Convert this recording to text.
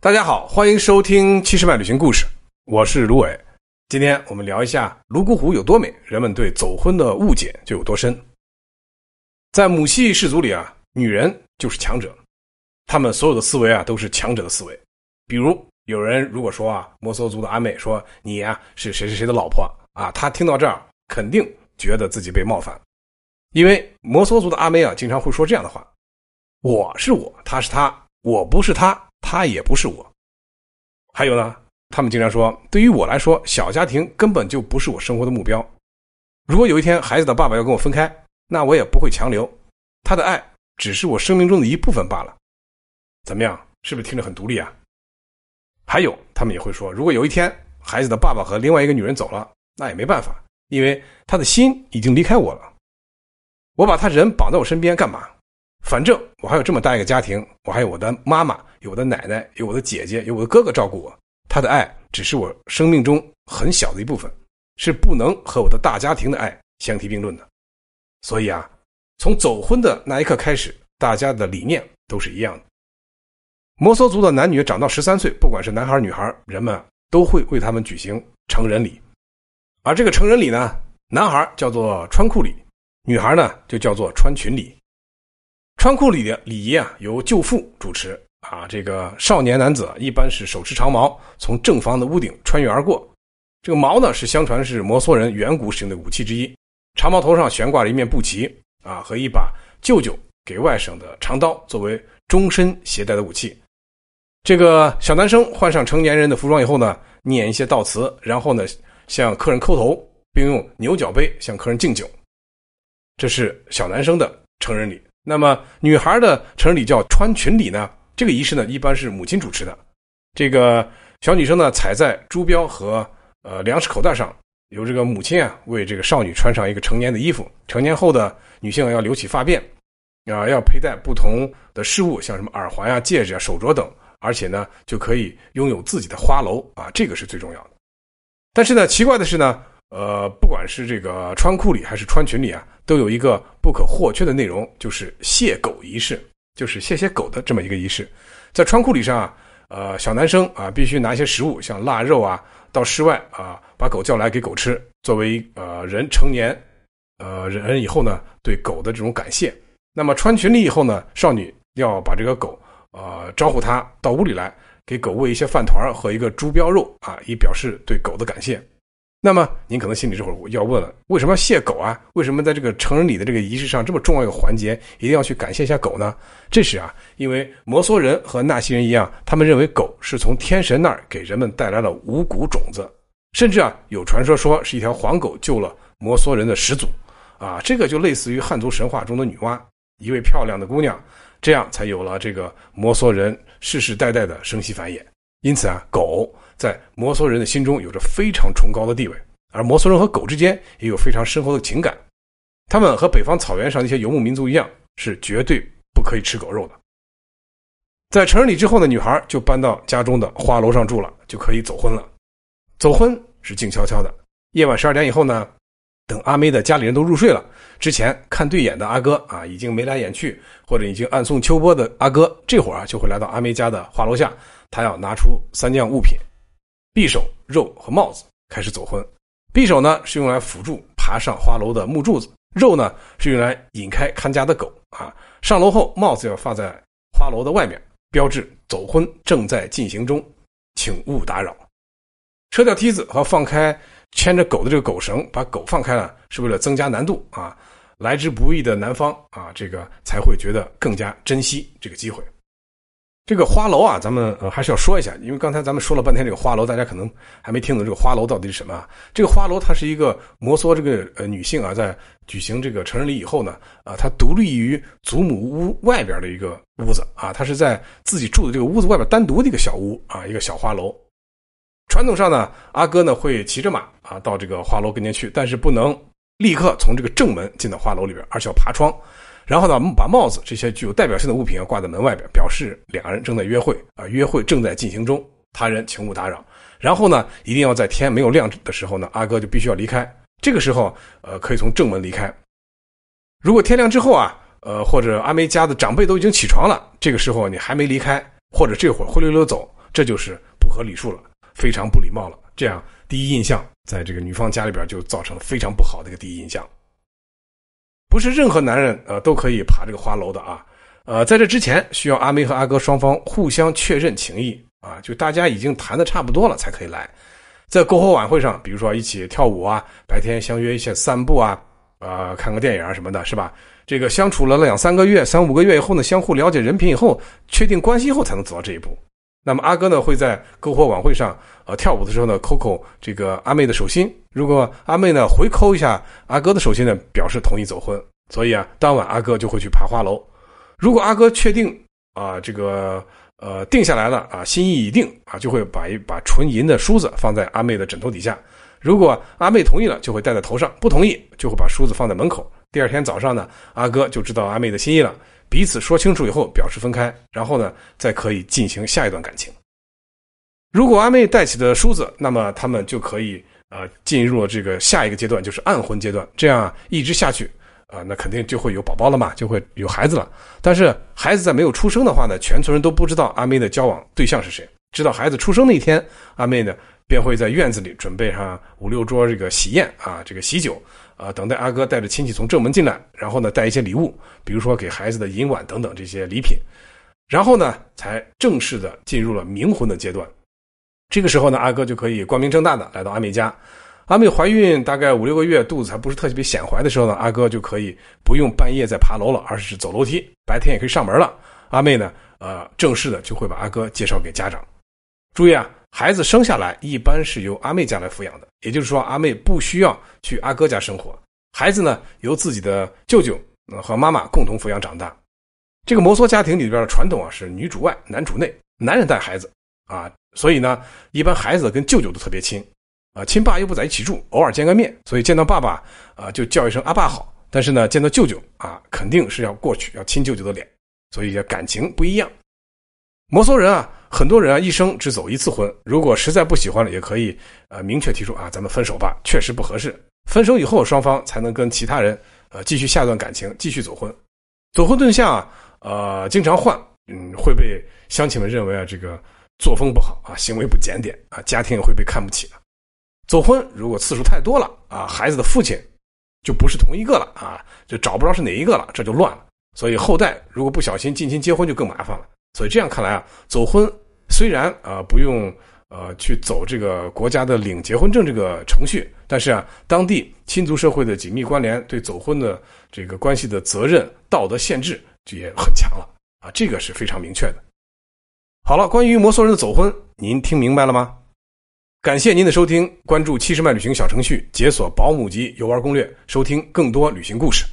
大家好，欢迎收听七十万旅行故事，我是卢伟。今天我们聊一下泸沽湖有多美，人们对走婚的误解就有多深。在母系氏族里啊，女人就是强者，他们所有的思维啊都是强者的思维。比如有人如果说啊，摩梭族的阿妹说你呀是谁谁谁的老婆啊，他听到这儿肯定觉得自己被冒犯，因为摩梭族的阿妹啊经常会说这样的话：我是我，他是他，我不是他。他也不是我。还有呢，他们经常说，对于我来说，小家庭根本就不是我生活的目标。如果有一天孩子的爸爸要跟我分开，那我也不会强留。他的爱只是我生命中的一部分罢了。怎么样？是不是听着很独立啊？还有，他们也会说，如果有一天孩子的爸爸和另外一个女人走了，那也没办法，因为他的心已经离开我了。我把他人绑在我身边干嘛？反正我还有这么大一个家庭，我还有我的妈妈，有我的奶奶，有我的姐姐，有我的哥哥照顾我。他的爱只是我生命中很小的一部分，是不能和我的大家庭的爱相提并论的。所以啊，从走婚的那一刻开始，大家的理念都是一样的。摩梭族的男女长到十三岁，不管是男孩女孩，人们都会为他们举行成人礼。而这个成人礼呢，男孩叫做穿裤礼，女孩呢就叫做穿裙礼。穿裤里的礼仪啊，由舅父主持啊。这个少年男子一般是手持长矛，从正房的屋顶穿越而过。这个矛呢，是相传是摩梭人远古使用的武器之一。长矛头上悬挂着一面布旗啊，和一把舅舅给外甥的长刀，作为终身携带的武器。这个小男生换上成年人的服装以后呢，念一些悼词，然后呢，向客人叩头，并用牛角杯向客人敬酒。这是小男生的成人礼。那么女孩的成人礼叫穿裙礼呢？这个仪式呢，一般是母亲主持的。这个小女生呢，踩在珠标和呃粮食口袋上，由这个母亲啊为这个少女穿上一个成年的衣服。成年后的女性要留起发辫，啊，要佩戴不同的饰物，像什么耳环呀、戒指啊、手镯等，而且呢，就可以拥有自己的花楼啊，这个是最重要的。但是呢，奇怪的是呢。呃，不管是这个穿裤里还是穿裙里啊，都有一个不可或缺的内容，就是谢狗仪式，就是谢谢狗的这么一个仪式。在穿裤里上啊，呃，小男生啊必须拿一些食物，像腊肉啊，到室外啊把狗叫来给狗吃，作为呃人成年呃人以后呢对狗的这种感谢。那么穿裙里以后呢，少女要把这个狗呃招呼它到屋里来，给狗喂一些饭团和一个猪膘肉啊，以表示对狗的感谢。那么您可能心里这会儿要问了：为什么要谢狗啊？为什么在这个成人礼的这个仪式上这么重要一个环节，一定要去感谢一下狗呢？这是啊，因为摩梭人和纳西人一样，他们认为狗是从天神那儿给人们带来了五谷种子，甚至啊有传说说是一条黄狗救了摩梭人的始祖，啊，这个就类似于汉族神话中的女娲，一位漂亮的姑娘，这样才有了这个摩梭人世世代代的生息繁衍。因此啊，狗。在摩梭人的心中有着非常崇高的地位，而摩梭人和狗之间也有非常深厚的情感。他们和北方草原上那些游牧民族一样，是绝对不可以吃狗肉的。在成人礼之后呢，女孩就搬到家中的花楼上住了，就可以走婚了。走婚是静悄悄的，夜晚十二点以后呢，等阿妹的家里人都入睡了，之前看对眼的阿哥啊，已经眉来眼去或者已经暗送秋波的阿哥，这会儿啊就会来到阿妹家的花楼下，他要拿出三样物品。匕首、肉和帽子开始走婚。匕首呢是用来辅助爬上花楼的木柱子，肉呢是用来引开看家的狗啊。上楼后，帽子要放在花楼的外面，标志走婚正在进行中，请勿打扰。撤掉梯子和放开牵着狗的这个狗绳，把狗放开了，是为了增加难度啊。来之不易的男方啊，这个才会觉得更加珍惜这个机会。这个花楼啊，咱们还是要说一下，因为刚才咱们说了半天这个花楼，大家可能还没听懂这个花楼到底是什么。这个花楼它是一个摩梭这个呃女性啊，在举行这个成人礼以后呢，啊，她独立于祖母屋外边的一个屋子啊，她是在自己住的这个屋子外边单独的一个小屋啊，一个小花楼。传统上呢，阿哥呢会骑着马啊到这个花楼跟前去，但是不能立刻从这个正门进到花楼里边，而且要爬窗。然后呢，把帽子这些具有代表性的物品要挂在门外边，表示两个人正在约会啊，约会正在进行中，他人请勿打扰。然后呢，一定要在天没有亮的时候呢，阿哥就必须要离开。这个时候，呃，可以从正门离开。如果天亮之后啊，呃，或者阿梅家的长辈都已经起床了，这个时候你还没离开，或者这会儿灰溜溜走，这就是不合礼数了，非常不礼貌了。这样第一印象在这个女方家里边就造成了非常不好的一个第一印象。不是任何男人呃都可以爬这个花楼的啊，呃，在这之前需要阿妹和阿哥双方互相确认情谊啊，就大家已经谈的差不多了才可以来。在篝火晚会上，比如说一起跳舞啊，白天相约一些散步啊，啊，看个电影啊什么的，是吧？这个相处了两三个月、三五个月以后呢，相互了解人品以后，确定关系后才能走到这一步。那么阿哥呢会在篝火晚会上，呃，跳舞的时候呢，抠抠这个阿妹的手心。如果阿妹呢回抠一下阿哥的手心呢，表示同意走婚。所以啊，当晚阿哥就会去爬花楼。如果阿哥确定啊，这个。呃，定下来了啊，心意已定啊，就会把一把纯银的梳子放在阿妹的枕头底下。如果阿妹同意了，就会戴在头上；不同意，就会把梳子放在门口。第二天早上呢，阿哥就知道阿妹的心意了，彼此说清楚以后表示分开，然后呢，再可以进行下一段感情。如果阿妹带起的梳子，那么他们就可以呃进入了这个下一个阶段，就是暗婚阶段。这样一直下去。啊，那肯定就会有宝宝了嘛，就会有孩子了。但是孩子在没有出生的话呢，全村人都不知道阿妹的交往对象是谁。直到孩子出生那一天，阿妹呢便会在院子里准备上五六桌这个喜宴啊，这个喜酒啊，等待阿哥带着亲戚从正门进来，然后呢带一些礼物，比如说给孩子的银碗等等这些礼品，然后呢才正式的进入了冥婚的阶段。这个时候呢，阿哥就可以光明正大的来到阿妹家。阿妹怀孕大概五六个月，肚子还不是特别显怀的时候呢，阿哥就可以不用半夜再爬楼了，而是走楼梯，白天也可以上门了。阿妹呢，呃，正式的就会把阿哥介绍给家长。注意啊，孩子生下来一般是由阿妹家来抚养的，也就是说，阿妹不需要去阿哥家生活，孩子呢由自己的舅舅和妈妈共同抚养长大。这个摩梭家庭里边的传统啊是女主外，男主内，男人带孩子啊，所以呢，一般孩子跟舅舅都特别亲。啊，亲爸又不在一起住，偶尔见个面，所以见到爸爸啊就叫一声阿爸好。但是呢，见到舅舅啊，肯定是要过去要亲舅舅的脸，所以感情不一样。摩梭人啊，很多人啊一生只走一次婚，如果实在不喜欢了，也可以呃明确提出啊，咱们分手吧，确实不合适。分手以后，双方才能跟其他人呃继续下段感情，继续走婚。走婚对象啊，呃经常换，嗯会被乡亲们认为啊这个作风不好啊，行为不检点啊，家庭也会被看不起的。走婚如果次数太多了啊，孩子的父亲就不是同一个了啊，就找不着是哪一个了，这就乱了。所以后代如果不小心近亲结婚就更麻烦了。所以这样看来啊，走婚虽然啊不用呃去走这个国家的领结婚证这个程序，但是啊当地亲族社会的紧密关联，对走婚的这个关系的责任道德限制就也很强了啊，这个是非常明确的。好了，关于摩梭人的走婚，您听明白了吗？感谢您的收听，关注七十迈旅行小程序，解锁保姆级游玩攻略，收听更多旅行故事。